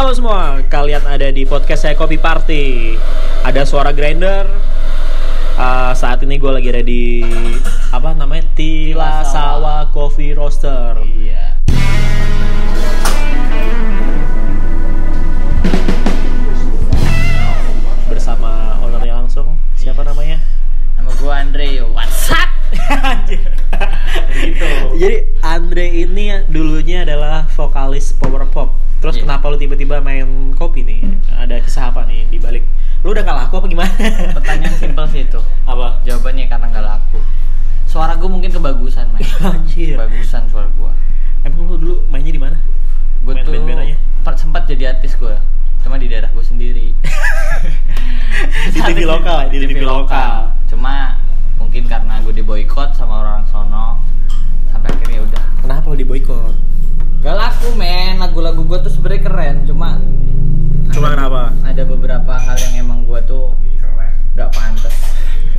Halo semua, kalian ada di podcast saya Kopi Party. Ada suara grinder. Uh, saat ini gue lagi ada di apa namanya Tila Sawa Coffee Roaster. Iya. Bersama ownernya langsung. Siapa namanya? Nama gua Andre. What's up? gitu. Jadi Andre ini dulunya adalah vokalis power pop. Terus Iya. kenapa lu tiba-tiba main kopi nih? Ada kisah apa nih di balik? Lu udah gak laku apa gimana? Pertanyaan simpel sih itu. apa? Jawabannya karena nggak laku. Suara gua mungkin kebagusan, Mas. Anjir. Kebagusan suara gua. Emang lu dulu mainnya di mana? Gua Main tuh per- sempat jadi artis gua. Cuma di daerah gua sendiri. Di TV lokal, di TV lokal. Cuma mungkin karena gue diboykot sama orang sono sampai akhirnya udah Kenapa lu di boykot? Gak laku men, lagu-lagu gue tuh sebenarnya keren, cuma Cuma ada- kenapa? Ada beberapa hal yang emang gue tuh gak pantas.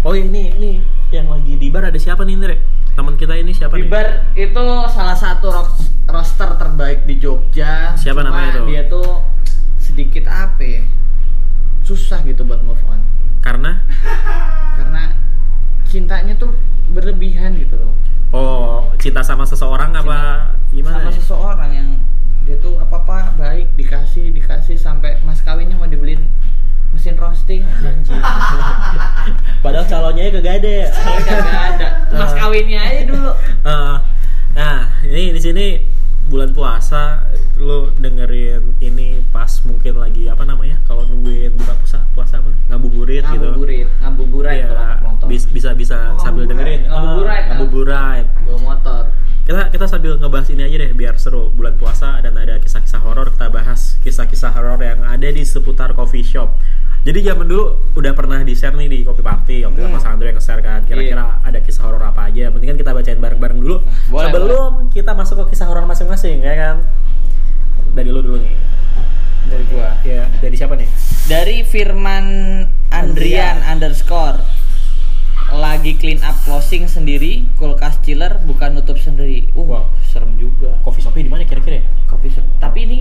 Oh ini ini yang lagi di bar ada siapa nih Indre? Teman kita ini siapa nih? Bibar itu salah satu rock, roster terbaik di Jogja. Siapa Cuma namanya tuh? Dia tuh sedikit apa ya? Susah gitu buat move on. Karena Karena cintanya tuh berlebihan gitu loh. Oh cinta sama seseorang apa gimana? Sama ya? seseorang yang dia tuh apa-apa baik dikasih dikasih sampai mas kawinnya mau dibeliin mesin roasting. Padahal calonnya kagak ada ya. Kagak ada. Mas kawinnya aja dulu. Eh, nah ini di sini bulan puasa lu dengerin ini pas mungkin lagi apa namanya kalau nungguin buka puasa puasa apa ngabuburit gitu Ngabuburit, ngabuburit kalau anak motor. bis- bisa bisa Oh, sambil ngabuburit. dengerin Ngabuburit, Ah, kan? ngabuburit Bawa motor. kita kita sambil ngebahas ini aja deh biar seru bulan puasa dan ada kisah-kisah horor kita bahas kisah-kisah horor yang ada di seputar coffee shop jadi zaman dulu udah pernah di share nih di kopi party waktu itu Hmm. Mas Andrew yang nge-share kan kira-kira ada kisah horor apa aja mendingan kita bacain bareng-bareng dulu Boleh, sebelum kita masuk ke kisah horor masing-masing ya kan dari lu dulu nih Dari gua. ya dari siapa nih Dari Firman Andrian underscore lagi clean up closing sendiri, kulkas chiller bukan nutup sendiri. Uh, Wow. serem juga. coffee shopnya di mana kira-kira ya? Kopi shop. Tapi ini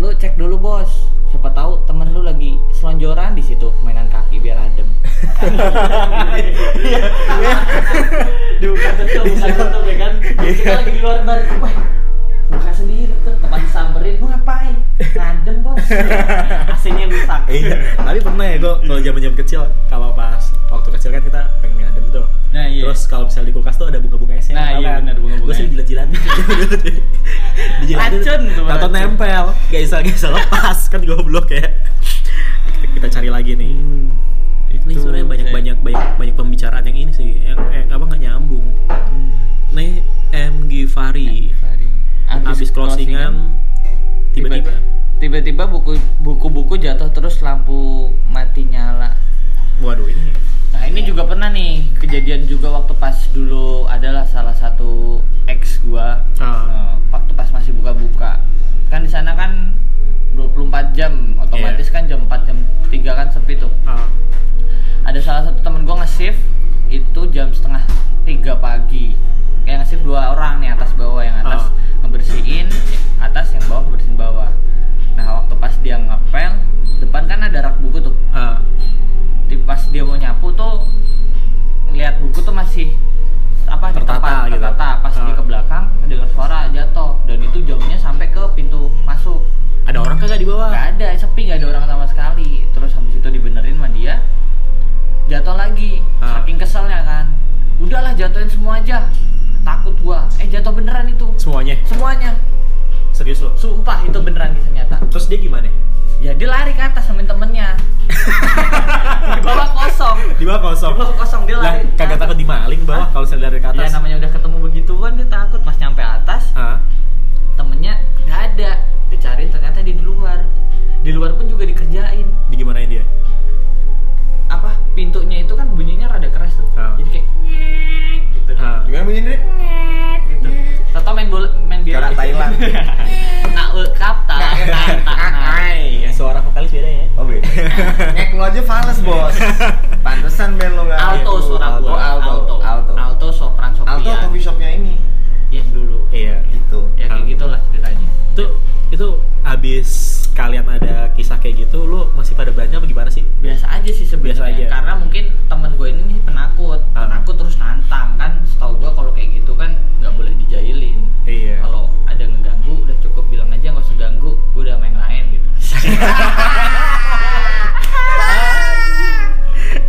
lu cek dulu bos. Siapa tahu temen lu lagi selonjoran di situ mainan kaki biar adem. Buka tutup, buka tutup ya kan. Kita lagi di luar bar, wah buka sendiri tuh, tempat disamperin, lu ngapain? Ngadem bos. AC-nya rusak. Iya, tapi pernah ya gue kalau zaman-zaman kecil, kalau pas waktu kecil kan kita pengen ngadem tuh. Nah, iya. Terus kalau misalnya di kulkas tuh ada bunga-bunga esnya. Nah, iya, benar, bunga-bunga Gue sih jilat-jilatin. Dijilatin. Tuh, racun. nempel, gak bisa gak bisa lepas kan goblok ya. Kita, kita cari lagi nih. Ini Itu sebenarnya banyak banyak banyak banyak pembicaraan yang ini sih, yang eh, apa nggak nyambung. Nih MG Fari habis closingan tiba-tiba tiba-tiba buku buku-buku jatuh terus lampu mati nyala. Waduh ini Nah ini juga pernah nih kejadian juga waktu pas dulu adalah salah satu ex gua eh, waktu pas masih buka-buka. Kan di sana kan 24 jam otomatis Iya. kan jam 4 jam 3 kan sepi tuh. Ah, ada salah satu temen gua nge-shift itu jam setengah tiga pagi. Kayak nge-shift dua orang nih atas bawah yang atas Ah. ngebersihin atas yang bawah ngebersihin bawah nah waktu pas dia ngepel depan kan ada rak buku tuh. Ah. di pas dia mau nyapu tuh ngeliat buku tuh masih apa Tertata tempat gitu. tertata. Pas Ah. dia ke belakang dengar suara jatuh. Dan itu jauhnya sampai ke pintu masuk. Ada orang kagak di bawah? Nggak ada sepi nggak ada orang sama sekali. Terus habis itu dibenerin sama dia jatuh lagi. Ah. saking keselnya kan. Udahlah jatuhin semua aja. Takut gua. Eh jatuh beneran itu. Semuanya? Semuanya serius lo sumpah itu beneran kisah nyata. Terus dia gimana? Ya dia lari ke atas sama temennya. Di bawah kosong. Di bawah di kosong bawah kosong dia lah lari kagak takut dimaling bawah kalau misalnya dari ke atas. Ya namanya udah ketemu begituan dia takut. Pas nyampe atas ah temennya nggak ada. Dicariin ternyata dia di luar. Di luar pun juga dikerjain. Di gimanain dia? Apa? Pintunya itu kan bunyinya rada keras tuh. Ah. jadi kayak gitu. Ah. Gimana bunyi Gitu Tato main bola main biola orang Thailand. nak kap tak ya suara vokalis beda ya Oh beda. Ngek lu aja fals bos. Pantesan band lu nggak. alto suara Alto, gua alto, alto alto. alto sopran Alto sopian coffee shopnya ini yang dulu. Iya. Gitu. Ya kayak um, gitulah ceritanya. Itu itu abis kalian ada kisah kayak gitu lu masih pada banyak apa gimana sih? Biasa aja sih sebenarnya. Karena mungkin temen gue ini penakut. Um. penakut terus nantang kan. Setahu gue kalau kayak gitu kan nggak boleh dijailin. Iya. Kalau ada ngeganggu udah cukup bilang aja nggak usah ganggu gue udah main lain gitu.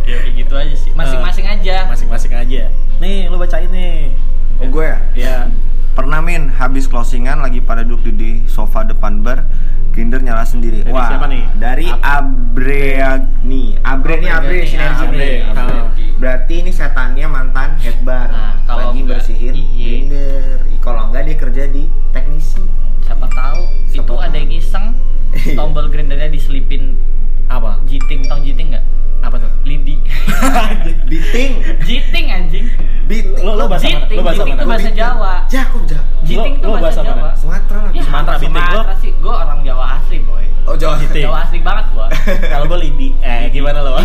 Ya kayak gitu aja sih. Masing-masing eh, aja. masing-masing aja. Nih lu bacain nih habis closingan lagi pada duduk di sofa depan bar, Grinder nyala sendiri. Dari Wah, siapa nih? Dari Abreagni. Abre nih Abre. Abre. Abre. Ah. Berarti ini setannya mantan head bar. Nah, kalau lagi enggak, bersihin iya. Grinder. Kalau enggak dia kerja di teknisi. Siapa tahu Siapa itu ada tahu. yang iseng Iya. tombol grindernya diselipin Apa? jiting, tau jiting nggak? Apa tuh? Lidi. Beating. jiting anjing. Beating. Lo- lo bahasa mana? Jiting, Lo bahasa jiting mana? itu bahasa. Jawa. Jago, jago. Jiting Lo- itu lo bahasa bahasa mana? Jawa. Sumatera lagi. Ya, Sumatera, Binting, lo? Sumatera sih. Gue orang Jawa asli, boy. Oh, Jawa. Jawa asli banget gua. Kalau gue Lidi. Eh, gimana lo?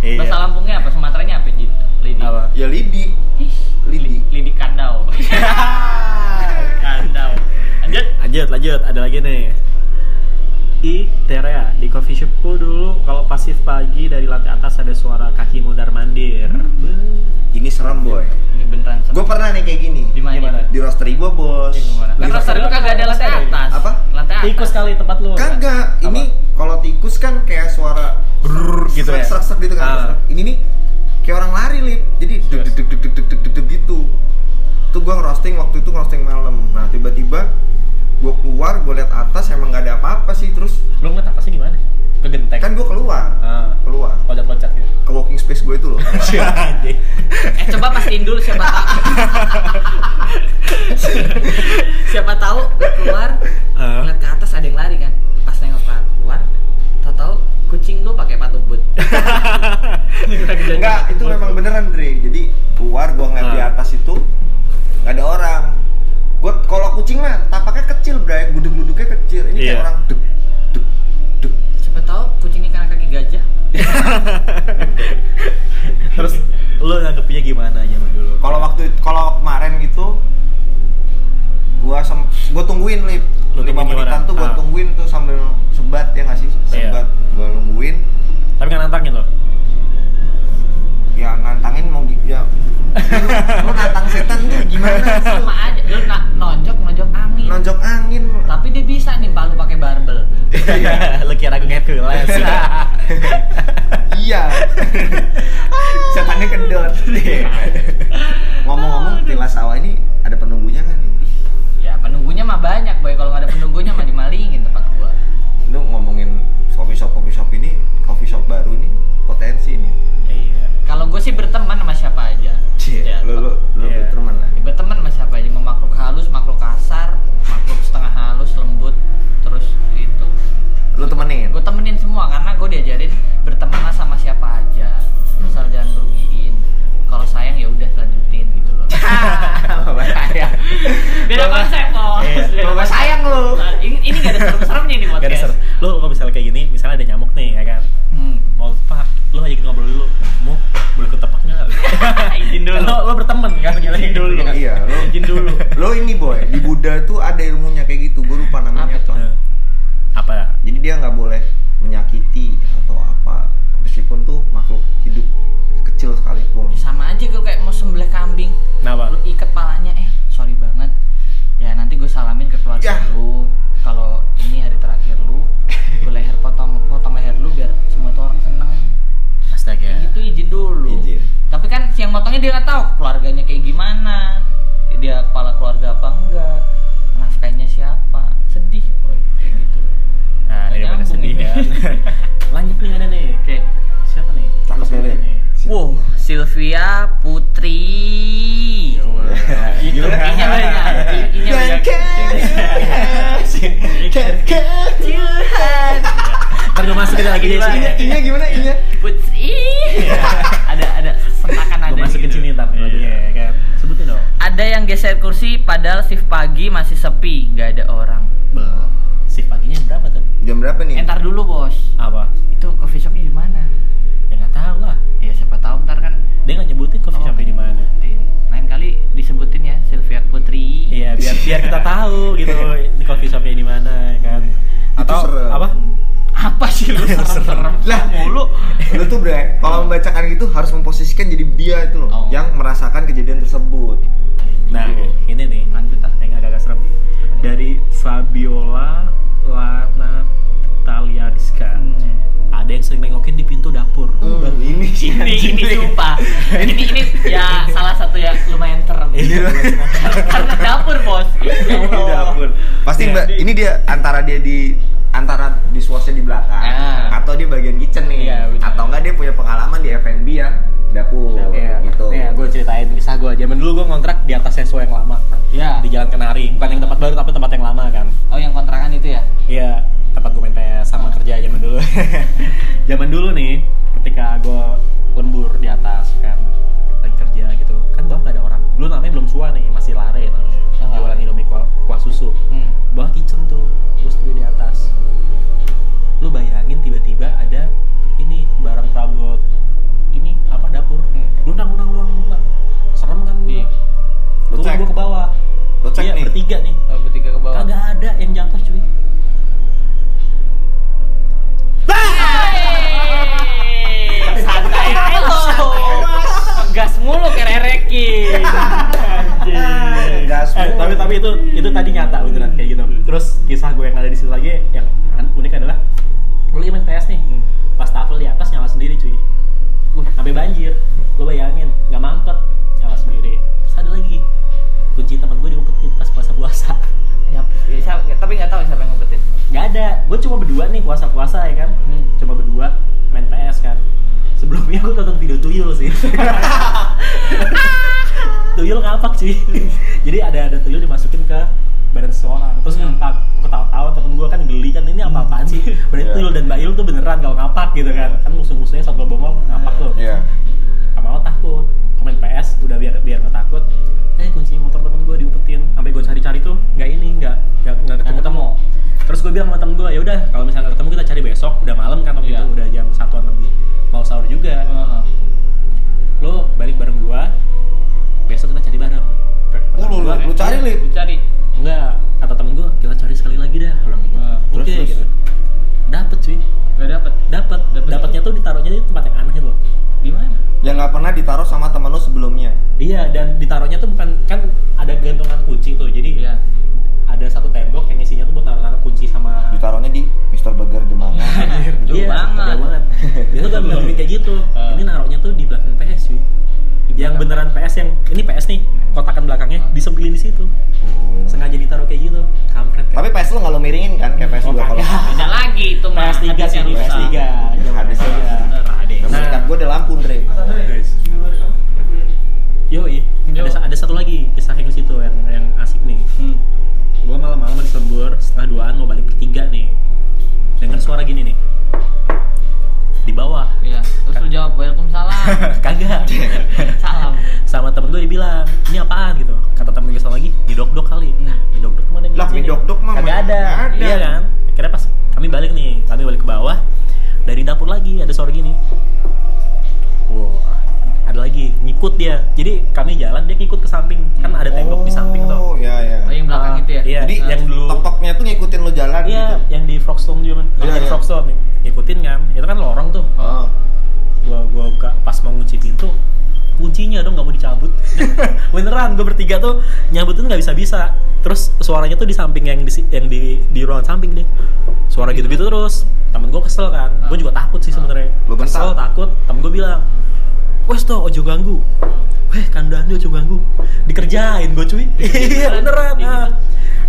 Iya. Bahasa Lampungnya apa? Sumateranya apa? Jit? Lidi. Apa? Ya Lidi. Ih, Lidi. Lidi kandau. kandau. Lanjut. lanjut, lanjut. Ada lagi nih. I Terea di coffee shopku dulu kalau pasif pagi dari lantai atas ada suara kaki mondar mandir. Hmm. Ini serem boy. Ini beneran serem. Gue pernah nih kayak gini. Di mana? Di roastery gue bos. Di kan roster roastery lu kagak ada lantai atas. Apa? Lantai atas. Tikus kali tempat lu. Kagak. Ini kalau tikus kan kayak suara brrr gitu ya. Serak-serak gitu kan. Ah. Ini nih kayak orang lari lip. Jadi deg deg deg deg deg deg gitu. Itu gua ngerosting waktu itu ngerosting malam. Nah, tiba-tiba gua keluar, gua lihat atas emang nggak ada apa-apa sih. Terus Lu ngeliat apa sih gimana? Kegentek. kan gua keluar. Ah. Keluar loncat-loncat gitu. ke walking space gue itu loh. Anjing. Eh coba pastiin dulu siapa tahu. siapa tahu lu keluar Ah. ngeliat ke atas ada yang lari kan. Pas nengok ke keluar, tau tahu kucing lu pakai sepatu boot. Enggak, itu memang beneran Dre. Jadi keluar gua ngeliat di Ah. atas kucing mah tapaknya kecil, Bray. Gudeg-gudegnya kecil. Ini kayak Iya. orang misalnya kayak gini, misalnya ada nyamuk nih ya kan. hmm. Mau pak, lu ajakin ngobrol dulu. Mau boleh ketepak nggak? izin dulu Lo, lo berteman kan? Izin dulu. Kan? iya lu izin dulu lo ini boy di Buddha tuh ada ilmunya Gue masukin lagi di sini. Inya, inya gimana inya? Putri ada ada sentakan ada Gue masukin gitu. sini nih lagunya ya kan. Sebutin dong. ada yang geser kursi padahal shift pagi masih sepi nggak ada orang. Shift paginya berapa tuh? Jam berapa nih? entar dulu bos Apa? itu coffee shopnya di mana Ya nggak tahu lah. ya siapa tahu ntar kan Dia nggak nyebutin coffee shopnya di mana. lain kali disebutin ya Sylvia Putri Iya, biar biar kita tahu gitu ini coffee shopnya di mana kan. Atau apa? Apa sih lu serem Lah. mulu Lu tuh bre, kalau membacakan gitu harus memposisikan jadi dia itu loh Oh. yang merasakan kejadian tersebut. Nah, Gitu. ini nih lanjut ah yang agak-agak serem nih. Dari Fabiola Lana Talia Rizka. Ada yang sering nengokin di pintu dapur. Hmm, ini sih ini ini sumpah ini ini ya salah satu yang lumayan serem Iya. Karena dapur bos. Ya di dapur pasti Iya. mbak ini dia antara dia di antara di swasnya di belakang Ah. atau dia bagian kitchen nih Iya, atau enggak dia punya pengalaman di F&B yang dapur Iya, gitu Iya, gue ceritain kisah gue. Zaman dulu gue ngontrak di atas sesuatu yang lama. Ya. Di Jalan Kenari, bukan yang tempat baru tapi tempat yang lama kan. Oh yang kontrakan itu ya? Iya, tempat gue main PS sama Ah. kerja zaman dulu. zaman dulu nih, ketika gue lembur di atas kan, lagi kerja gitu, kan bawah gak ada orang. Dulu namanya belum sua nih, masih lare namanya. Ah. Jualan Indomie kuah, kuah susu. Hmm. Bawah kitchen tuh, ada ini barang perabot ini apa dapur. Hmm. Lunang, lunang, lunang, lunang. Serem kan? Iya. Lu Turun cek. gue ke bawah. Lu cek iya, nih. bertiga nih. Oh, bertiga ke bawah. Kagak ada yang jatuh cuy. Santai lo. Gas mulu kererekin. Gas Eh, mulu. tapi tapi itu itu tadi nyata beneran kayak gitu. Terus kisah gue yang ada di situ lagi yang an- unik adalah gue lagi main PS nih. Hmm. Pas tafel di atas nyala sendiri cuy. Uh. Sampai banjir. Lo bayangin, nggak mampet, nyala sendiri. Terus ada lagi kunci teman gue diumpetin pas puasa-puasa. Ya, ya, siapa- ya, tapi nggak tahu siapa yang ngumpetin. Nggak ada. Gue cuma berdua nih puasa-puasa ya kan. Hmm. Cuma berdua main PS kan. Sebelumnya gue tonton video tuyul sih. tuyul ngapak cuy. Jadi ada ada tuyul dimasukin ke badan seseorang terus Hmm. ngapak. Aku tahu-tahu temen gue kan geli kan ini apa-apaan sih. Berarti Iya. tuyul dan Mbak Il tuh beneran kalau ngapak gitu kan. Kan musuh-musuhnya satu bongong ngapak tuh. Iya. Sama lo takut. Komen PS udah biar biar nggak takut. Eh kunci motor temen gue diumpetin. Sampai gue cari-cari tuh nggak ini nggak nggak ketemu ketemu. Terus gue bilang sama temen gue, ya udah kalau misalnya nggak ketemu kita cari besok. Udah malam kan waktu Iya. itu udah jam satuan lebih. Mau sahur juga. Heeh. Lo balik bareng gue. Besok kita cari bareng. Oh, lu, lu, lu cari lip. Lu cari. Enggak, kata temen gue, kita cari sekali lagi dah. Bilang gitu. Terus, Oke terus? gitu. Dapet cuy, Gak dapet. dapet. Dapet. Dapetnya tuh ditaruhnya di tempat yang aneh loh. Di mana? Yang nggak pernah ditaruh sama temen lu sebelumnya. Iya, dan ditaruhnya tuh bukan kan ada gantungan kunci tuh. Jadi Iya. ada satu tembok yang isinya tuh buat naruh-naruh kunci sama Ditaruhnya di Mr. Burger Demangan. Jauh iya, banget. jauh banget. Dia tuh gak kayak gitu. Ah. Ini naruhnya tuh di belakang PS cuy. Yang belakang. beneran PS yang ini PS nih, kotakan belakangnya disempilin di situ. Oh. Sengaja ditaruh kayak gitu. Kampret kan. Tapi PS lu nggak lu miringin kan kayak PS Oh, gua kalau kagak. Beda lagi itu mah. PS3 sih hadisnya ini rusak. PS3. Jangan Hadisnya PS3. Bener, hadis. Nah, gua ada lampu, Andre. Guys. Yoi, Yo. ada, ada satu lagi kisah yang di situ yang yang asik nih. Hmm. Gua malam-malam di Lembur, setengah duaan mau balik bertiga nih. Dengar suara gini nih. Di bawah. Iya. Terus lu jawab Waalaikumsalam. Kagak. Salam. Sama temen gue dibilang, ini apaan gitu. Kata temen gue sama lagi, di dok-dok kali. Nah, di dok-dok mana Lah, sini? dok-dok mah Kagak mana ada. ada. Iya kan? Akhirnya pas kami balik nih, kami balik ke bawah. Dari dapur lagi ada suara gini. Wow, ada lagi ngikut dia. Jadi kami jalan dia ngikut ke samping. Kan ada tembok di samping tuh. Oh, iya iya. Oh, yang belakang Ah, itu ya? Iya, Jadi yang dulu tok-toknya tuh ngikutin lu jalan Iya, gitu. yang di Frogstone juga, Iya, yang di iya. Frogstone nih. Ngikutin kan. Itu kan lorong tuh. Oh. gua gua buka pas mau ngunci pintu kuncinya dong nggak mau dicabut. Beneran gue bertiga tuh nyabutin nggak bisa bisa terus suaranya tuh di samping yang di yang di di ruangan samping nih suara gitu. gitu terus. Temen gue kesel kan? Gue juga takut sih sebenarnya. Lu bentak? kesel takut. Temen gue bilang wes tuh ojo ganggu. Weh kandani ojo ganggu. Dikerjain gue cuy. Iya beneran. Kayak ah. gitu.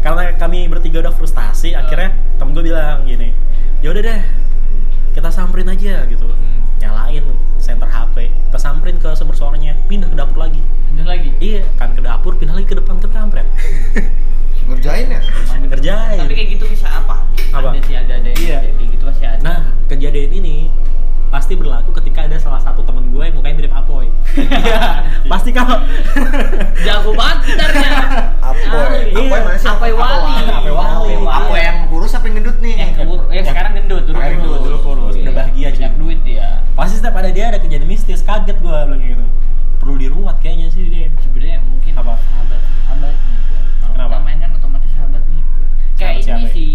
karena kami bertiga udah frustasi akhirnya temen gue bilang gini yaudah deh kita samperin aja gitu Hmm. nyalain center HP kita samperin ke sumber suaranya pindah ke dapur lagi Bener lagi. iya kan ke dapur pindah lagi ke depan ke kampret Ngerjain ya? kerjain Tapi kayak gitu bisa apa? Apa? Ada sih ada ada yang Iya. jadi gitu pasti ada. nah kejadian ini pasti berlaku ketika ada salah satu temen gue yang mukanya mirip Apoy iya pasti kalau jago banget gitarnya. Apoy. Asli. Apoy mana sih? Apoy Wali. Apoy Wali. Apoy yang kurus apa yang gendut nih? Yang kebur, yang sekarang gendut, dulu kurus. dulu kurus. Udah bahagia, cuy. Banyak duit ya. pasti setiap ada dia ada kejadian mistis kaget gue bilang gitu perlu diruat kayaknya sih dia Sebenarnya mungkin Apa? sahabat sahabat. Kalau Kenapa? kita main kan otomatis sahabat ngikut. Kayak ini sih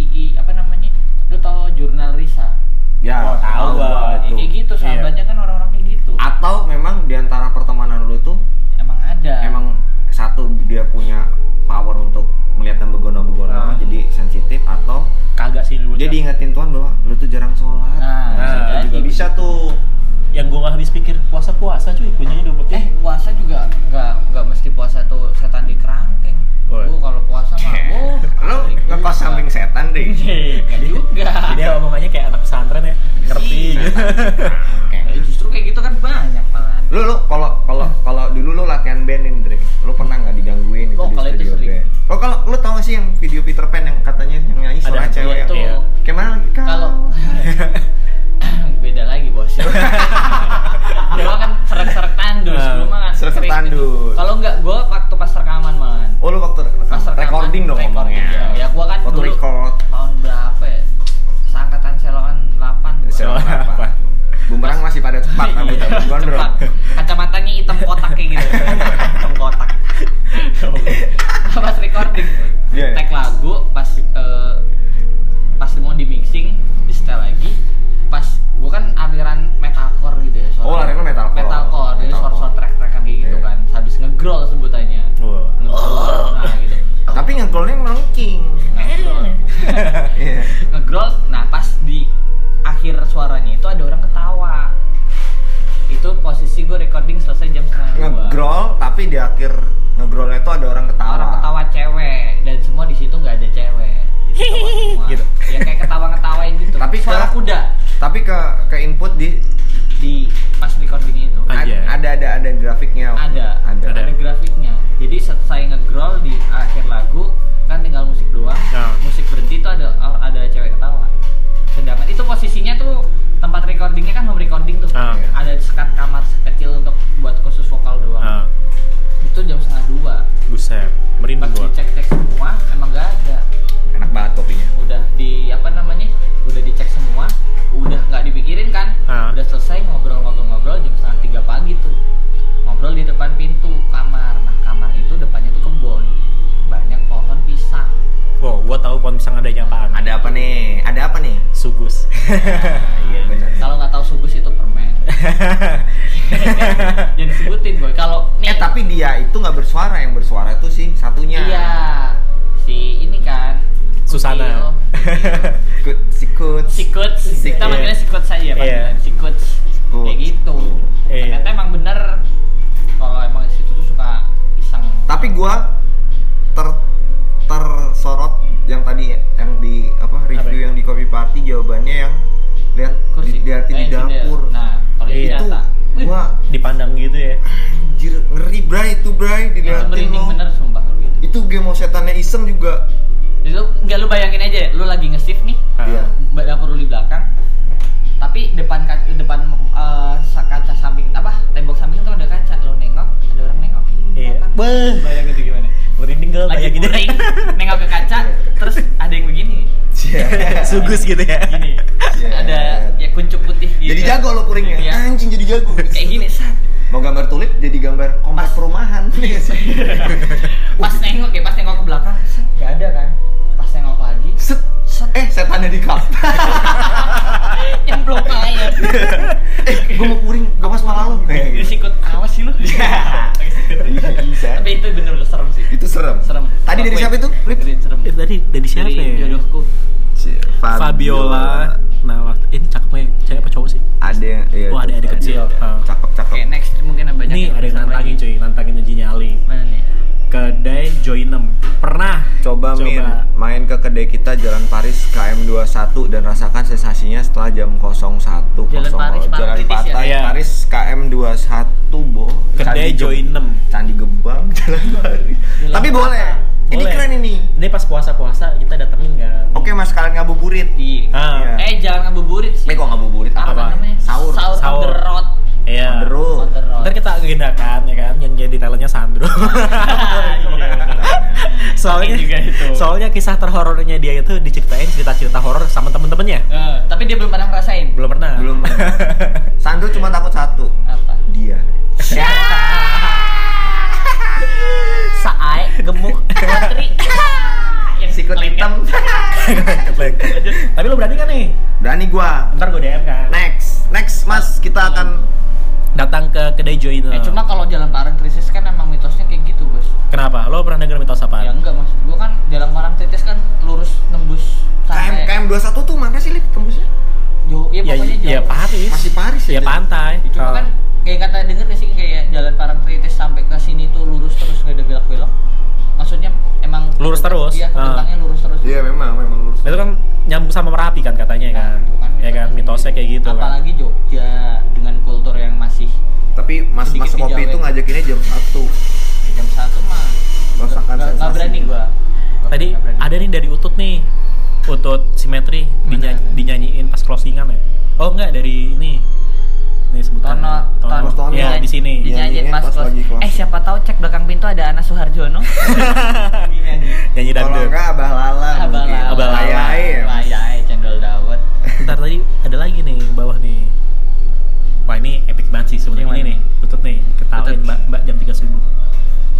Susana. Kut, sikut. sikut Sikut. kita manggilnya sikut saja panggilan Iya. sikut Sikut. kayak gitu Iya. ternyata emang bener kalau emang di situ tuh suka iseng Tapi gua ter tersorot yang tadi yang di apa review Apa? yang di copy party jawabannya yang lihat kursi di, lihat di Eh, dapur. nah kalau ini Iya. itu gua Dipandang gitu ya. anjir ngeri bray itu bray dilihatin lo. bener sumpah gitu Itu game mau setannya iseng juga. Itu nggak lu bayangin aja lu lagi nge-shift nih. Iya. dapur lu di belakang tapi depan kaca depan eh, sa- kaca samping apa tembok samping tuh ada kaca lu nengok ada orang nengok Iya. bayangin itu gimana Merinding gua lagi kayak gini. puring nengok ke kaca terus ada yang begini Sugus gitu ya. gini Iya. ada ya kuncup putih gitu Jadi jago lo puringnya. Iya. Anjing jadi jago. kayak gini sat Mau gambar tulip jadi gambar komplek Pas. perumahan. Iya pas nengok ya pas nengok ke belakang set nggak ada kan pas nengok lagi Set. Set Eh setannya di cup. nyemplung aja eh gua mau puring, gak pas malah lo. Ini sikut awas sih lu Iya, bisa. tapi itu bener-bener serem sih Itu serem. serem Tadi dari siapa itu? Dari serem Eh, tadi dari siapa dari ya? jodohku Fabiola. Nah, waktu ini cakep ya. Cewek apa cowok sih? Ada yang iya. Oh, ada adik kecil. Cakep cakep. oke next mungkin ada banyak Ini ada yang nantangin lagi. cuy, nantangin Joinem. Pernah. Coba, Min, main ke kedai kita Jalan Paris KM21 dan rasakan sensasinya setelah jam 01.00. Jalan Paris, Jalan Tritis ya? Patai, Iya. Paris KM21, Bo. Kedai Joinem. Candi Gebang, Jalan Paris. Jalan Tapi apa? boleh. Ini Boleh. keren ini. Ini pas puasa-puasa kita datengin kan. Oke, Mas, kalian ngabuburit. di Ah. Iya. eh jangan ngabuburit sih Eh, kok ngabuburit? apa, Apa? namanya Sahur. sahur, Sahur. Iya. On the road. Ntar kita agendakan ya kan yang jadi talentnya Sandro. Soalnya juga itu. soalnya kisah terhorornya dia itu diceritain cerita-cerita horor sama temen-temennya. Eh, tapi dia belum pernah ngerasain Belum pernah. Belum. Sandro cuma takut satu. apa Dia. saai gemuk putri yang Sikut lengket. hitam. Lengket. Tapi lo berani kan nih? Berani gua. Ntar gue DM kan. Next. Next, Mas, kita akan Datang ke kedai Joiner. Eh, cuma kalau jalan Parang Krisis kan emang mitosnya kayak gitu bos Kenapa? Lo pernah denger mitos ya apaan? enggak maksud gua kan jalan Parang Krisis kan lurus nembus KM sampai KM21 tuh mana sih, Lip, tembusnya? jauh ya Ya, pokoknya jauh ya Paris. Masih Paris Ya ya? pantai. cuma Kalau- kan kayak kata denger gak sih kayak jalan Parangtritis sampai ke sini tuh lurus terus nggak ada belok-belok maksudnya emang Lurus terus? iya Ah. kebentangnya lurus terus Iya memang memang lurus. Itu kan nyambung sama Merapi kan katanya Nah, kan. kan ya kan mitosnya kayak gitu kan. apalagi Jogja dengan kultur yang masih Tapi mas mas kopi itu ngajakinnya jam satu. jam satu mah Merasakan nggak- nggak sensasi. berani gua Tadi berani. ada nih dari Utut nih. Utut simetri dinyanyiin pas closingan ya. Oh enggak dari ini. Nih sebutan. Tono, Tono, Tono. Ya, di sini. Dinyanyiin dinyanyiin pas, pas lagi. Eh siapa tahu cek belakang pintu ada Ana Suharjono. Nyanyi. Nyanyi Kalau dangdut. enggak abah lala Abah mungkin. Lala. Abah Lala. Ayai ya. Layai cendol dawet. Ntar tadi ada lagi nih bawah nih. Wah ini epic banget sih sebenarnya ini nih. Utut nih ketawain mbak, mbak jam 3 subuh.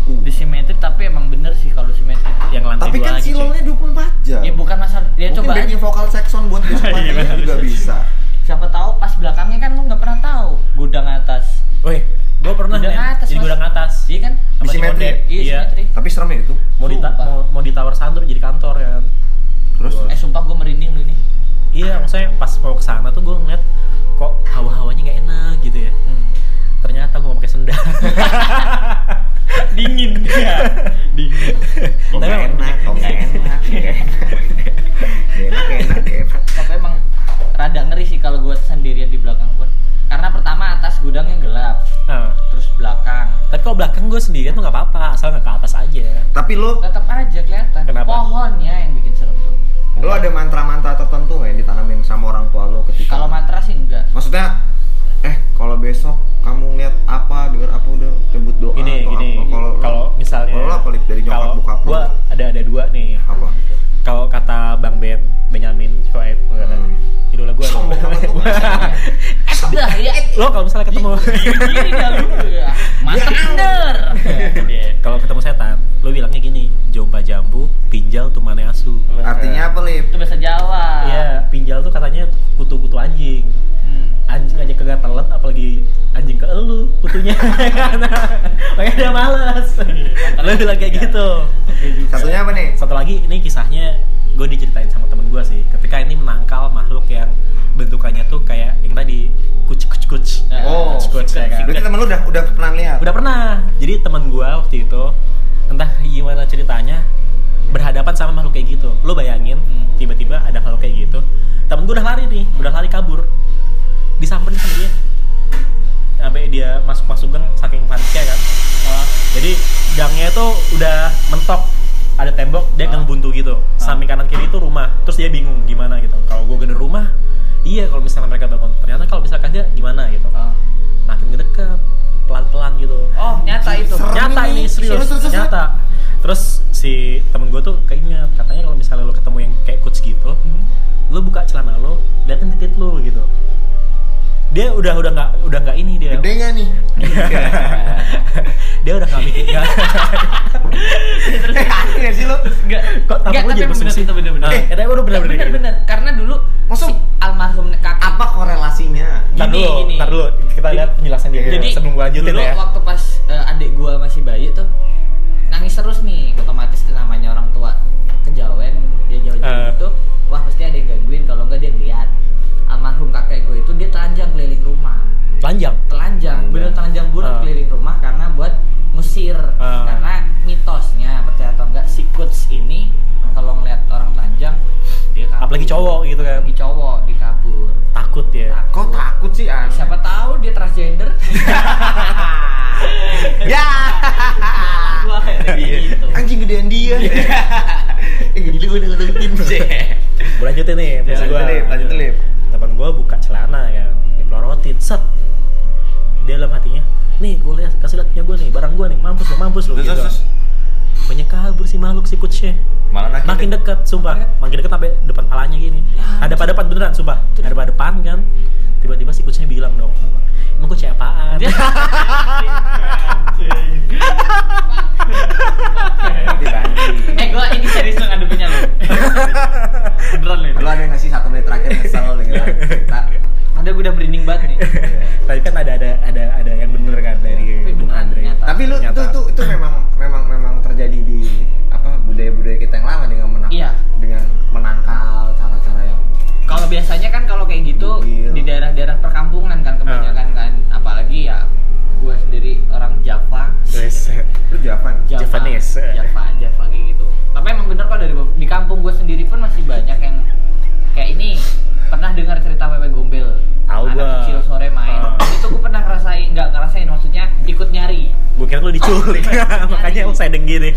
Uh. Di simetri tapi emang bener sih kalau simetri itu. Yang lantai Tapi dua kan silongnya 24 jam. Ya bukan masalah dia Mungkin coba aja. backing vokal section buat besok Iya, juga bisa. Siapa tahu pas belakangnya kan lu nggak pernah tahu gudang atas. Woi, gua pernah Gudang nih atas, jadi gudang atas. Iya kan? Sama si. Iya, Iya. simetri. Tapi serem ya itu. Mau di mau, mau di tower satu jadi kantor kan. Terus Gua- Eh sumpah gue merinding lu ini. Iya, maksudnya pas mau ke sana tuh gue ngeliat kok hawa-hawanya nggak enak gitu ya. Ternyata gue nggak pakai sendal. Dingin ya. Dingin. kok Tapi enak, kok nggak enak, enak. Enak, enak, enak. Tapi emang rada ngeri sih kalau gue sendirian di belakang pun. Karena pertama atas gudangnya gelap, Nah, terus belakang tapi kalau belakang gue sendirian tuh nggak apa-apa, asal nggak ke atas aja. Tapi lo tetap aja kelihatan. Kenapa? Pohonnya yang bikin serem tuh. lo ada mantra-mantra tertentu nggak yang ditanamin sama orang tua lo ketika Kalau mantra sih enggak. maksudnya eh kalau besok kamu lihat apa dengar apa udah sebut doa Gini, atau gini. apa kalau Kalau misalnya kalau lo apa dari nyokap bokap lo gua ada ada dua nih. apa Kalau kata Bang Ben Benyamin Shoaib, Hmm. idola gue loh. Eh ya. lo kalau misalnya ketemu Gini dah lu. Ya, Mantep bener. kalau ketemu setan, lo bilangnya gini, jompa jambu, pinjal tuh mane asu. artinya apa lip Itu bahasa Jawa. Iya, pinjal tuh katanya kutu-kutu anjing. Hmm. Anjing aja kagak telet, apalagi anjing ke elu kutunya. Makanya dia males. Lo bilang kayak gitu. satunya apa nih Satu lagi, ini kisahnya gue diceritain sama temen gue sih. Ketika ini menangkal makhluk yang bentukannya tuh kayak yang tadi kuc kuc kuc. Oh, kuc kuc ya kan. berarti temen lo udah udah pernah lihat Udah pernah. Jadi temen gue waktu itu entah gimana ceritanya berhadapan sama makhluk kayak gitu. Lo bayangin Hmm. tiba-tiba ada makhluk kayak gitu. Temen gue udah lari nih, udah lari kabur. Disamperin sama dia. Sampai dia masuk-masuk gang saking paniknya kan. Oh, Jadi gangnya itu udah mentok dia gang buntu gitu. Samping kanan kiri itu rumah. Terus dia bingung gimana gitu. Kalau gue gede rumah iya kalau misalnya mereka bangun. Ternyata kalau misalkan dia gimana gitu. Oh. makin ngedeket pelan-pelan gitu. Oh, nyata itu. Serem nyata ini. ini serius. nyata. terus si temen gue tuh keinget. Katanya kalau misalnya lo ketemu yang kayak coach gitu lo buka celana lo liatin titit lo gitu dia udah udah nggak udah nggak ini dia gede nggak nih dia udah nggak mikir nggak Aneh nggak sih lo Enggak. kok tapi jadi bener sih itu bener-bener. eh ada udah bener bener bener bener karena dulu Masuk. si almarhum kakek apa korelasinya Ntar Gini, dulu, gini. dulu kita lihat penjelasan dia. Jadi, sebelum gua lanjutin dulu ya. waktu pas eh, adik gua masih bayi tuh nangis terus nih otomatis namanya orang tua kejawen jauh-jauh Eh. gitu wah pasti ada yang gangguin kalau enggak dia ngeliat almarhum kakek gue itu dia telanjang keliling rumah Telanjang. telanjang bener telanjang bulat Ah. keliling rumah karena buat ngusir Ah. karena mitosnya percaya atau enggak si kuts ini kalau ngeliat orang telanjang dia kabur Apalagi cowok gitu kan. apalagi cowok dia kabur Takut ya. kok takut sih an siapa tahu dia transgender ya gua kayak gitu anjing gedean dia eh gini gue udah ngedeketin sih Gua lanjutin nih, Ya, gua. lanjutin, Lip, lanjutin, Lip. Temen gua buka celana kan, dipelorotin, set. Dia dalam hatinya, nih gue lihat kasih lihat punya gue nih, barang gue nih, mampus lo, mampus lo. Gitu. terus. Banyak kabur si makhluk si malah naik Makin dekat, sumpah. Makin dekat sampai depan palanya gini. Ada pada depan beneran, sumpah. Ada pada depan kan. Tiba-tiba si kutsnya bilang dong, emang kucing apaan? eh gua ini serius lo ngadepinnya lo beneran lo Lo ada yang ngasih satu menit terakhir kesel dengan cerita? Ada gua udah merinding banget nih. Tapi kan ada ada ada ada yang bener kan dari Bung Andre. Tapi lu itu itu itu memang memang memang terjadi di apa budaya-budaya kita yang lama dengan menang Iya. dengan menangkal cara-cara yang kalau biasanya kan kalau kayak gitu iya. di daerah-daerah perkampungan kan kebanyakan ah. kan. Apalagi ya gue sendiri orang Java. Lu Java Java. Javanese. Java Java kayak gitu. Tapi emang bener kok dari di kampung gue sendiri pun masih banyak yang kayak ini pernah dengar cerita Pepe Gombel? Tau anak gua. kecil sore main. Uh. itu gue pernah ngerasain nggak ngerasain maksudnya ikut nyari. Gue kira lu diculik. Makanya lu saya gini.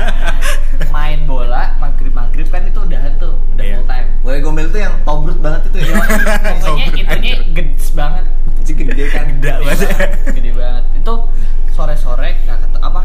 Main bola maghrib maghrib kan itu udah tuh udah yeah. full time. Pepe Gombel tuh yang tobrut banget itu ya. Pokoknya intinya gedes banget. Gede kan. Gede, gede banget. Gede banget. Itu sore sore nggak apa?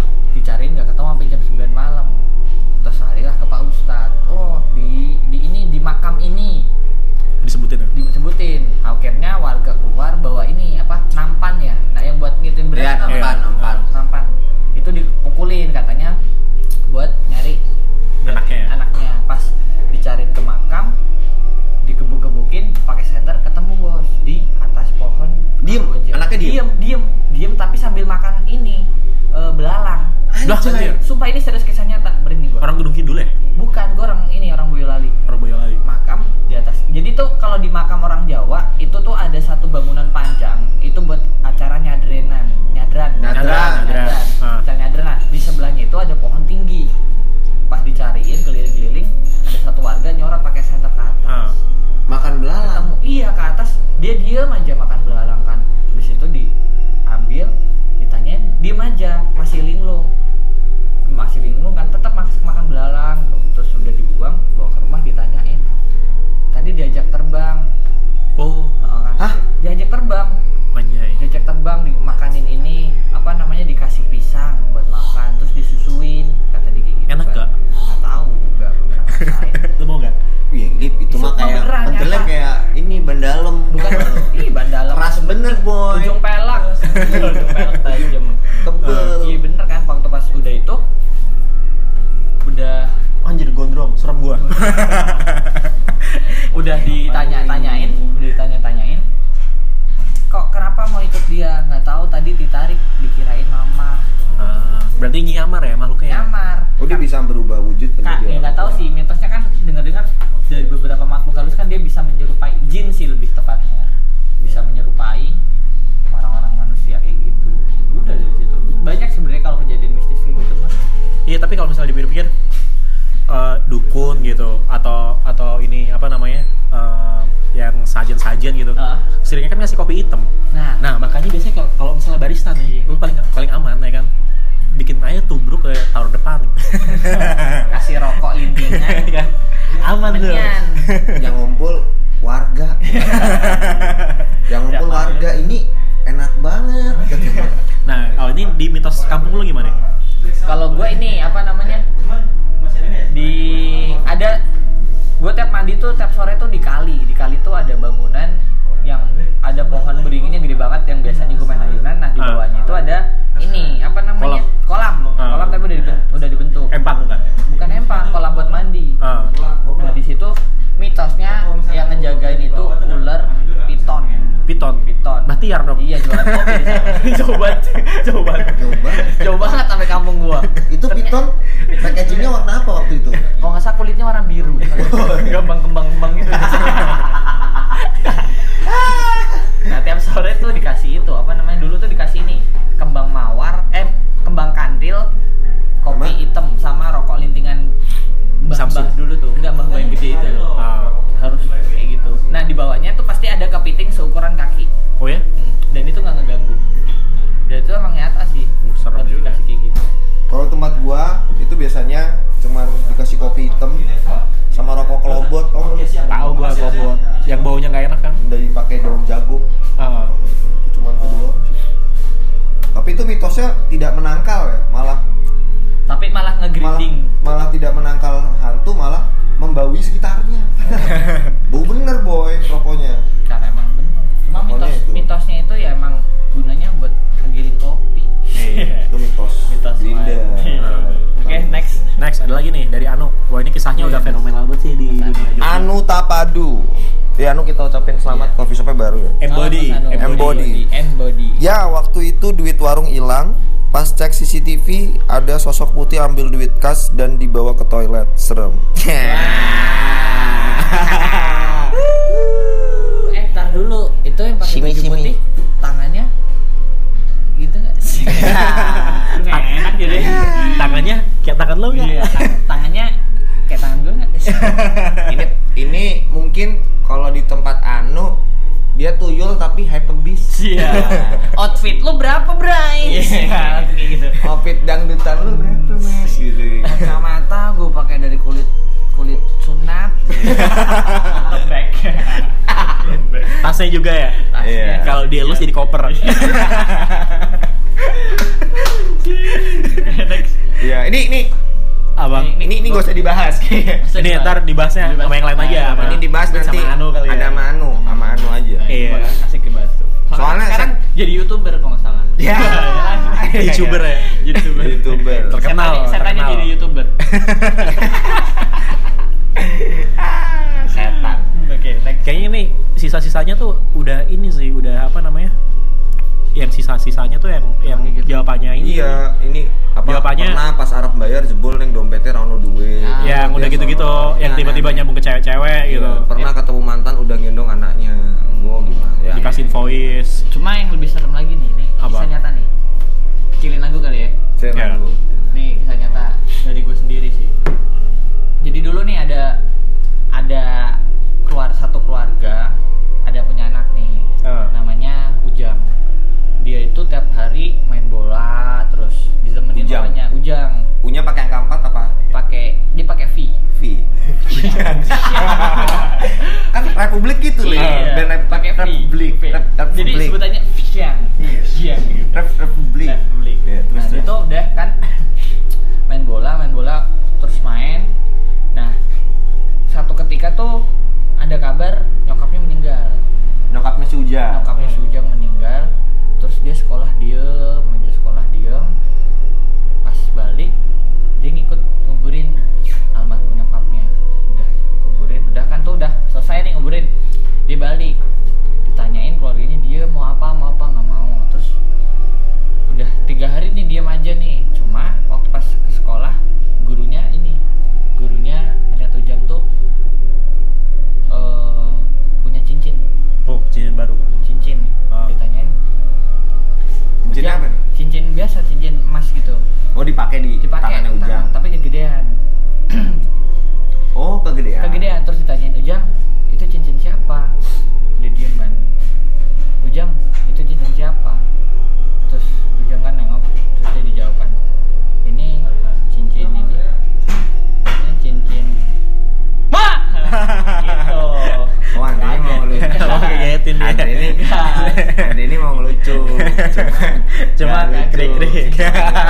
Kota Padu. Ya, anu kita ucapin selamat yeah. coffee baru ya. Embody. Embody. Embody. Ya, waktu itu duit warung hilang. Pas cek CCTV ada sosok putih ambil duit kas dan dibawa ke toilet. Serem. eh, tar dulu. Itu yang pakai baju putih tangannya gitu nggak sih? enak jadi tangannya kayak tangan lo ya. Iya, tangannya mungkin kalau di tempat Anu dia tuyul tapi hype beast. Iya. Outfit lu berapa, Bray? Iya, kayak gitu. Outfit dangdutan lu berapa, Mas? Gitu. Kacamata gue pakai dari kulit kulit sunat. Lembek. tasnya juga ya Iya. kalau dielus jadi koper. Iya, ini ini apa Ini- ini ini gak usah dibahas kayaknya. ini ntar dibahasnya Dibahas. sama yang lain aja Nah, sama Ini dibahas sama nanti Anu kali ya ada sama Anu, sama Anu aja. Iya. Boleh, Asik dibahas tuh. Soalnya sekarang jadi youtuber kalau nggak salah. Ya. youtuber ya Youtuber. YouTuber. Terkenal, terkenal. jadi youtuber. Setan. Oke, next. kayaknya ini sisa-sisanya tuh udah ini sih udah apa namanya yang sisa-sisanya tuh yang yang gitu. jawabannya ini Iya, ini apa Jawabannya- pernah pas Arab bayar jebol neng dompetnya rano duit. Ah, yang udah gitu-gitu selalu- yang Nah, tiba-tiba nah, nyambung ke cewek-cewek iya, gitu Pernah ketemu mantan udah gendong anaknya. Gua gimana? Ya. dikasih voice Cuma yang lebih serem lagi nih, ini Apa? kisah nyata nih. Kecilin lagu kali ya. Saya Ya. lagu. Nih kisah nyata dari gue sendiri sih. Jadi dulu nih ada ada keluar satu keluarga ada punya anak nih. Ah. Namanya. Dia itu tiap hari main bola terus ditemenin Ujang? mamanya Ujang Punya pakai angka 4 apa? pakai dia pakai V. V. kan Republik gitu loh. Iya, Dan Rep- pakai. Republik. Jadi sebutannya Ujang. Iya. Ujang gitu. Rep- Republik. Republik. Iya, terus nah terus. itu udah kan main bola, main bola terus main. Nah satu ketika tuh ada kabar nyokapnya meninggal. Nyokapnya si Ujang. Nyokapnya si Ujang meninggal. Terus dia sekolah diem, aja sekolah diem. Pas balik dia ngikut nguburin almarhum nyokapnya. Udah kuburin, udah kan tuh udah selesai nih nguburin. Dia balik, ditanyain keluarganya dia mau apa mau apa nggak mau. Terus udah tiga hari nih diem aja nih cuma waktu pas ke sekolah Yeah.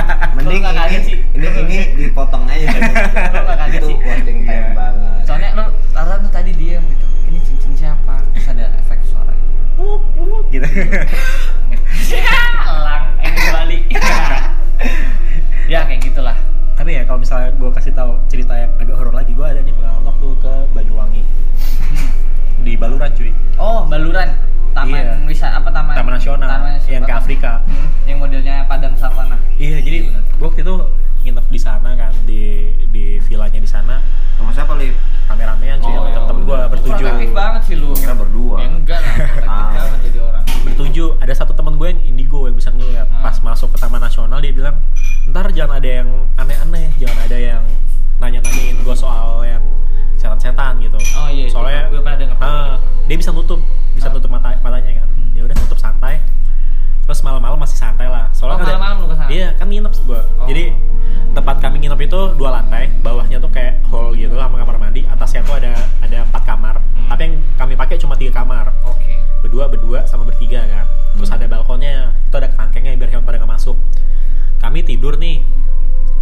Masuk ke taman nasional dia bilang ntar jangan ada yang aneh-aneh jangan ada yang nanya-nanyain gue soal yang setan-setan gitu. Oh iya itu soalnya gue pernah denger ah, dia bisa nutup bisa Ah. nutup mata matanya kan. Hmm. dia udah tutup santai. Terus malam-malam masih santai lah. Oh soalnya kan ada- malam-malam lu ke sana iya kan nginep gue Oh. jadi tempat kami nginep itu dua lantai bawahnya tuh kayak hall gitu sama kamar mandi atasnya tuh ada ada empat kamar. Hmm. tapi yang kami pakai cuma tiga kamar. Oke berdua berdua sama bertiga kan. Terus Hmm. ada balkonnya itu ada kerangkengnya biar hewan pada nggak masuk. Kami tidur nih.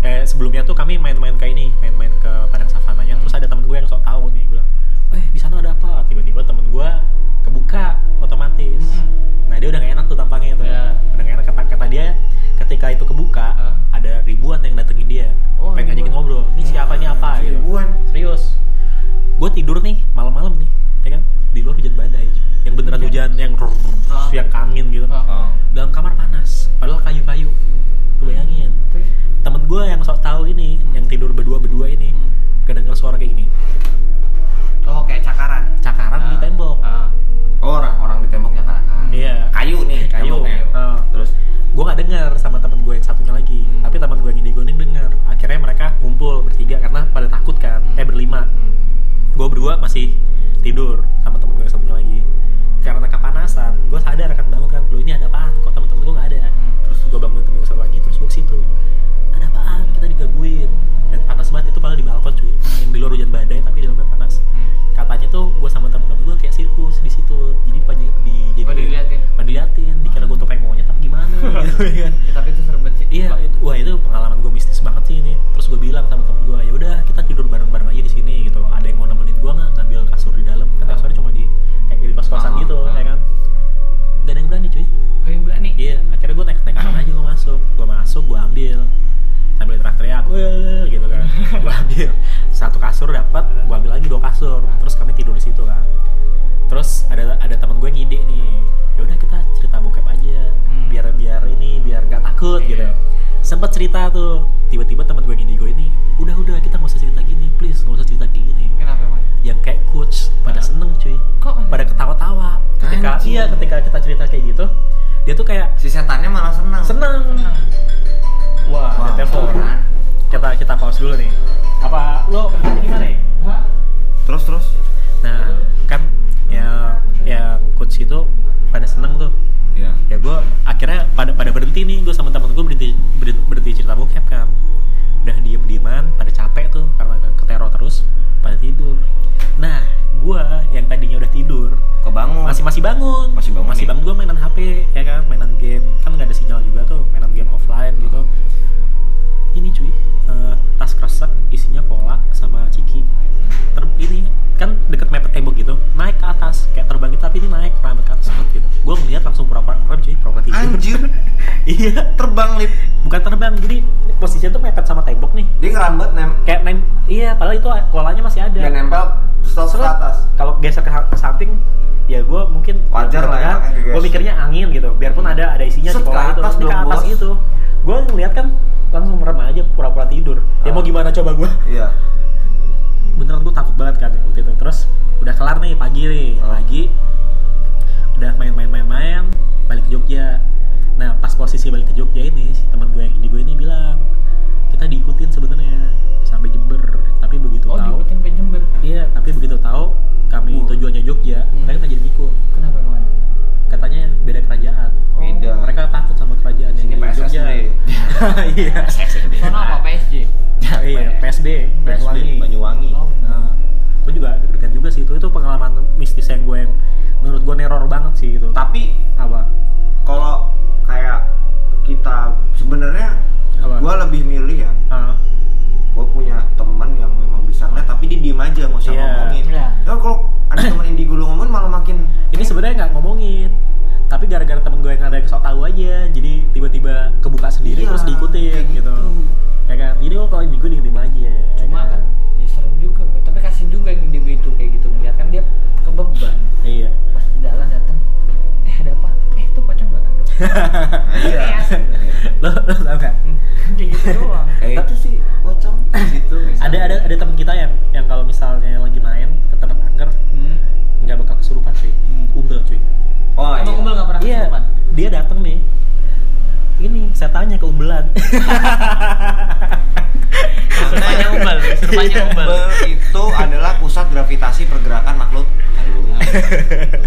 Eh sebelumnya tuh kami main-main ke ini main-main ke padang savananya terus ada temen gue yang sok tahu nih bilang eh di sana ada apa? Tiba-tiba temen gue kebuka otomatis. Hmm. nah dia udah gak enak tuh tampangnya tuh. Ya. udah gak enak kata kata dia ketika itu kebuka Hah? ada ribuan yang datengin dia. Oh, pengen ngajakin ngobrol. Ini siapa ini apa? Gitu. Ribuan. serius. Gue tidur nih malam-malam nih ya kan? Di luar hujan badai. Yang beneran hujan yang Ah. yang kangin gitu. Oh. dalam kamar panas padahal kayu-kayu. Lu bayangin. Temen gue yang sok tahu ini yang tidur berdua-berdua ini Hmm. kedenger suara kayak gini oh kayak cakaran cakaran di Ah. tembok Ah. Oh, orang orang di temboknya kan. iya Kayu nih, kayu. Ah. Terus gue gak denger sama temen gue yang satunya lagi Hmm. tapi temen gue yang indigo ini denger akhirnya mereka ngumpul bertiga karena pada takut kan Hmm. eh berlima Hmm. gue berdua masih tidur sama temen gue yang pada pada berhenti nih gue sama temen gue berhenti, berhenti cerita bokep kan. Iya padahal itu kolanya masih ada. Dan nempel terus ke atas. Kalau geser ke, ke samping ya gue mungkin Wajar lah ya, gue mikirnya angin gitu. Biarpun ada ada isinya Set di ke pola itu ini ke atas gitu gue ngeliat kan langsung merem aja pura-pura tidur. Ya Ah. mau gimana coba gue iya. Beneran gue takut banget kan waktu itu. Terus udah kelar nih pagi nih. Ah. pagi udah main-main-main-main balik ke Jogja. Nah pas posisi balik ke Jogja ini si teman gue yang ini gue ini bilang kita diikutin sebenarnya sampai Jember tapi begitu oh tahu diikutin ke Jember Iya, tapi begitu tahu kami Wah. tujuannya Jogja, Hmm. mereka nggak jadi ikut. kenapa emang Katanya beda kerajaan. beda Mereka takut sama kerajaan yang Sini di PSSB. Jogja. iya. sono apa PSG iya, PSB, Banyuwangi. PSB Banyuwangi oh Nah, gue juga deg-degan juga sih itu. Itu pengalaman mistis yang gue yang menurut gue neror banget sih gitu. tapi Apa? kalau kayak kita sebenarnya Apa? gua lebih milih ya Ah, gue punya teman yang memang bisa ngeliat tapi dia diem aja nggak usah Iya. ngomongin Iya. ya kalau ada teman indigo lu ngomongin malah makin ini sebenarnya nggak ngomongin. Tapi gara-gara temen gue yang ada yang sok tahu aja, jadi tiba-tiba kebuka sendiri Iya, terus diikutin kayak gitu. gitu. Ya kan? Jadi kalau ini gue diem aja. ya cuma kan ya serem juga tapi kasian juga yang indigo itu kayak gitu ngeliat kan dia kebeban Iya. pas di jalan datang eh ada apa iya. Lo lo tau gak? kayak gitu doang. Eh itu sih pocong di situ ada ada ada teman kita yang yang kalau misalnya lagi main ke tempat angker hmm. nggak bakal kesurupan cuy. Hmm. umbel cuy. Oh emang umbel nggak pernah iya kesurupan? dia datang nih ini saya tanya ke umbel kesurupannya umbel Hubble itu adalah pusat gravitasi pergerakan makhluk halus.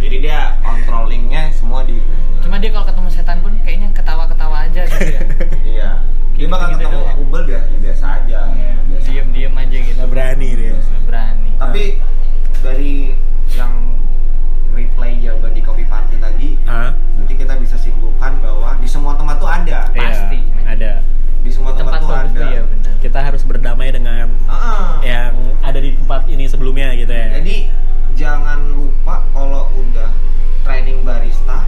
Jadi dia controllingnya semua di cuma dia kalau ketemu setan pun kayaknya ketawa-ketawa aja gitu ya iya. Dia bakal gitu-gitu ketemu doang. Hubble biasa, biasa aja. biasa. diem-diem aja gitu nggak berani dia Nggak berani Tapi dari yang replay jawaban di ini sebelumnya gitu ya Jadi jangan lupa kalau udah training barista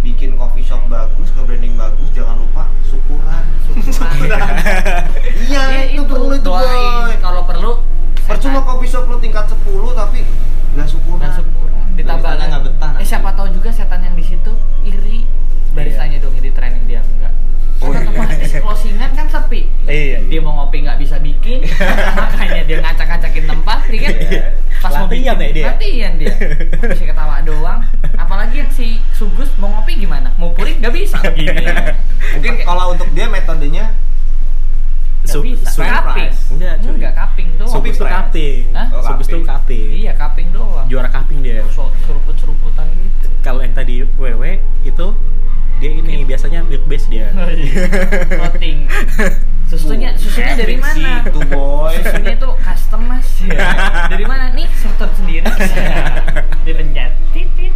bikin coffee shop bagus, nge-branding bagus, jangan lupa syukuran. syukuran Iya, Ya, itu, perlu itu doain boy. kalau perlu Percuma coffee shop lu tingkat 10 tapi nggak syukuran. Nah, syukuran. ditambah Baristanya nggak betah eh nanti. siapa tahu juga setan yang di situ iya dia mau ngopi nggak bisa bikin makanya dia ngacak-ngacakin tempat ya kan? Iya. pas mau Latihan bikin ya dia? latihan dia. Bisa ketawa doang? Apalagi yang si Sugus mau ngopi gimana? Mau puring nggak bisa. Gini Mungkin kalau untuk dia metodenya Nggak Nggak Su- bisa. su- Kaping. Enggak, cuy. Enggak kaping doang. Subis tuh kaping. Hah? Oh, tuh kaping. Iya, kaping doang. Juara kaping dia. Seruput-seruputan gitu. Kalau yang tadi WW itu dia ini biasanya milk base dia. Floating. Susunya, susunya dari mana? itu boy Susunya tuh custom mas ya. Dari mana nih? Setor sendiri. Dipencet. Titit.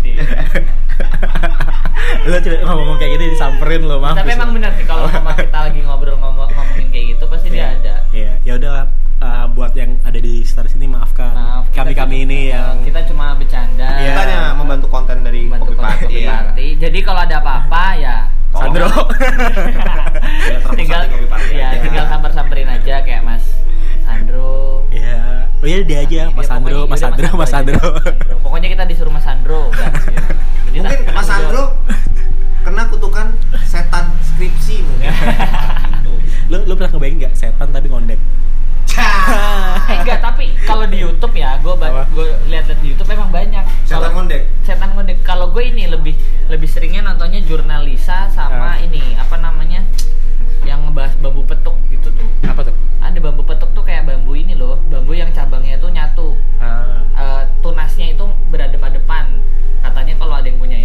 lo coba ngomong kayak gini disamperin lo maaf. Tapi emang benar sih kalau sama kita lagi ngobrol ngomong ngomongin ya udahlah uh, buat yang ada di sekitar sini maafkan. Maaf, kami kami cuma- ini yang kita cuma bercanda. Iya. kita hanya membantu konten dari Bantu kopi kopi party party. Jadi kalau ada apa-apa ya Sandro. Ya, tinggal di Kopi Party ya tinggal samper-samperin aja kayak Mas Sandro. Iya. Oh iya dia aja, Mas Ya, Sandro, pokoknya- Mas Sandro, Mas. Sandro. Sandro. Pokoknya kita disuruh Mas Sandro. udah. Jadi mungkin Mas Sandro kena kutukan setan skripsi mungkin Gitu. Lu lu pernah ngebayangin nggak setan tapi ngondek? Eh, enggak, tapi kalau di YouTube ya, gue gue lihat-lihat di YouTube emang banyak. setan Kalau- ngondek setan ngondek kalau gue ini lebih lebih seringnya nontonnya jurnalisa sama Ah. ini apa namanya yang ngebahas bambu petuk gitu tuh Apa tuh? ada bambu petuk tuh kayak bambu ini loh bambu yang cabangnya tuh nyatu Ah, Eh, tunasnya itu berhadapan-hadapan katanya kalau ada yang punya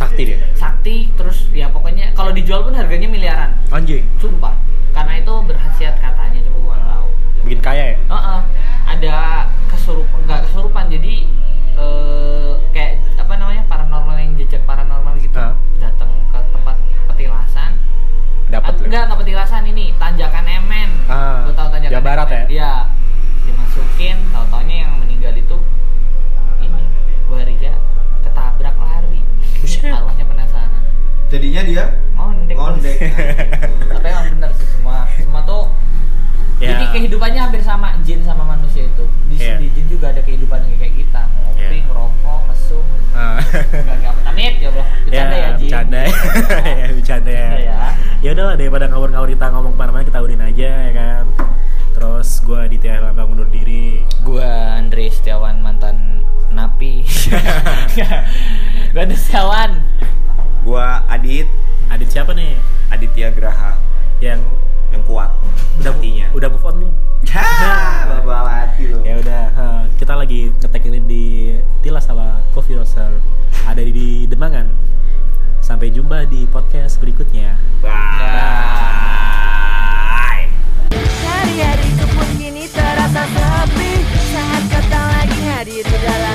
sakti dia. sakti terus ya pokoknya kalau dijual pun harganya miliaran Anjing, sumpah karena itu berkhasiat katanya cuma nggak tahu bikin kaya ya? Heeh. ada kesurupan nggak kesurupan jadi eh, kayak apa namanya paranormal yang jejak paranormal gitu Ah. datang ke tempat petilasan Dapat Ah, enggak nggak petilasan ini tanjakan emen lu tahu tanjakan Jawa Barat emen? ya? iya dimasukin tahu taunya yang jadinya dia ngondek ngondek tapi emang bener sih semua semua tuh Ya. jadi kehidupannya hampir sama jin sama manusia itu di, Iya. di jin juga ada kehidupan yang kayak kita ngopi Iya. ngerokok mesum Ah. enggak enggak amit ya Allah bercanda ya, ya, jin bercanda ya, ya bercanda ya. Bercanda ya. Ya udahlah daripada ngawur-ngawur kita ngomong ke mana-mana kita urin aja ya kan. Terus gue di Lambang undur diri. gua Andre Setiawan mantan napi gua Andre Setiawan Gua Adit. Adit siapa nih? Aditya Graha. Yang yang kuat. Udah buktinya. Udah move on ya, lu. Ya, bawa hati lo. Ya udah, kita lagi ngetek ini di Tilas sama Coffee Roaster. Ada di Demangan. Sampai jumpa di podcast berikutnya. Bye. Hari-hari pun gini terasa sepi. Saat kata lagi hadir di dalam.